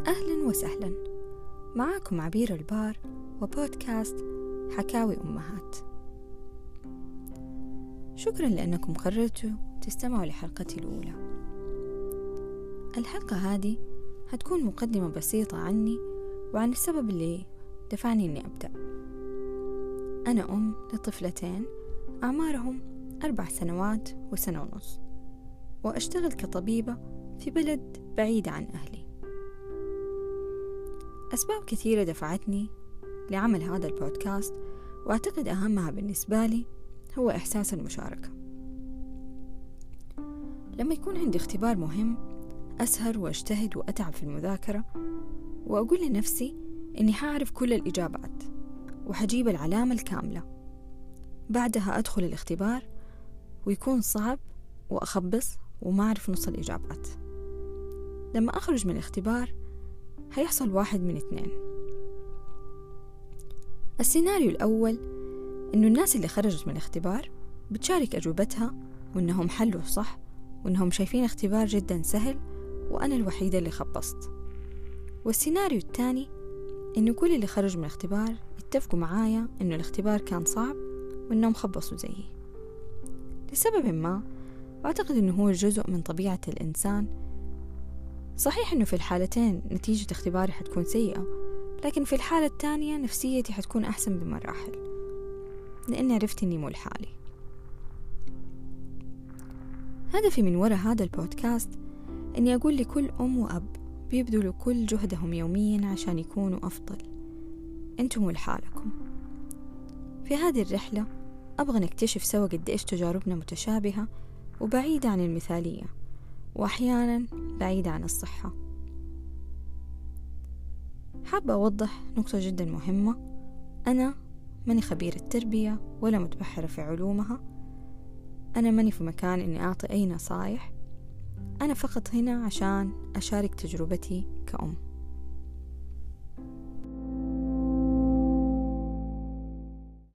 أهلا وسهلا. معاكم عبير البار وبودكاست حكاوي أمهات. شكرا لأنكم قررتوا تستمعوا لحلقتي الأولى. الحلقة هذه هتكون مقدمة بسيطة عني وعن السبب اللي دفعني إني أبدأ. أنا أم لطفلتين أعمارهم أربع سنوات وسنة ونص وأشتغل كطبيبة في بلد بعيد عن أهلي. أسباب كثيرة دفعتني لعمل هذا البودكاست وأعتقد أهمها بالنسبة لي هو إحساس المشاركة. لما يكون عندي اختبار مهم أسهر وأجتهد وأتعب في المذاكرة وأقول لنفسي إني حأعرف كل الإجابات وحجيب العلامة الكاملة. بعدها أدخل الاختبار ويكون صعب وأخبص وما أعرف نص الإجابات. لما أخرج من الاختبار هيحصل واحد من اثنين. السيناريو الأول إنه الناس اللي خرجت من الاختبار بتشارك أجوبتها وإنهم حلوا صح وإنهم شايفين اختبار جدا سهل وأنا الوحيدة اللي خبصت. والسيناريو الثاني إنه كل اللي خرج من الاختبار اتفقوا معايا إنه الاختبار كان صعب وإنهم خبصوا زيي. لسبب ما أعتقد إنه هو جزء من طبيعة الإنسان صحيح إنه في الحالتين نتيجة اختباري حتكون سيئة لكن في الحالة الثانية نفسيتي حتكون أحسن بمراحل لأني عرفت إني مو لحالي. هدفي من وراء هذا البودكاست إني أقول لكل أم وأب بيبذلوا كل جهدهم يوميا عشان يكونوا أفضل. أنتم لحالكم في هذه الرحلة أبغى نكتشف سوا قد إيش تجاربنا متشابهة وبعيدة عن المثالية. وأحيانا بعيدة عن الصحة. حابة أوضح نقطة جدا مهمة. أنا ماني خبيرة تربية ولا متبحرة في علومها. أنا ماني في مكان إني أعطي أي نصايح. أنا فقط هنا عشان أشارك تجربتي كأم.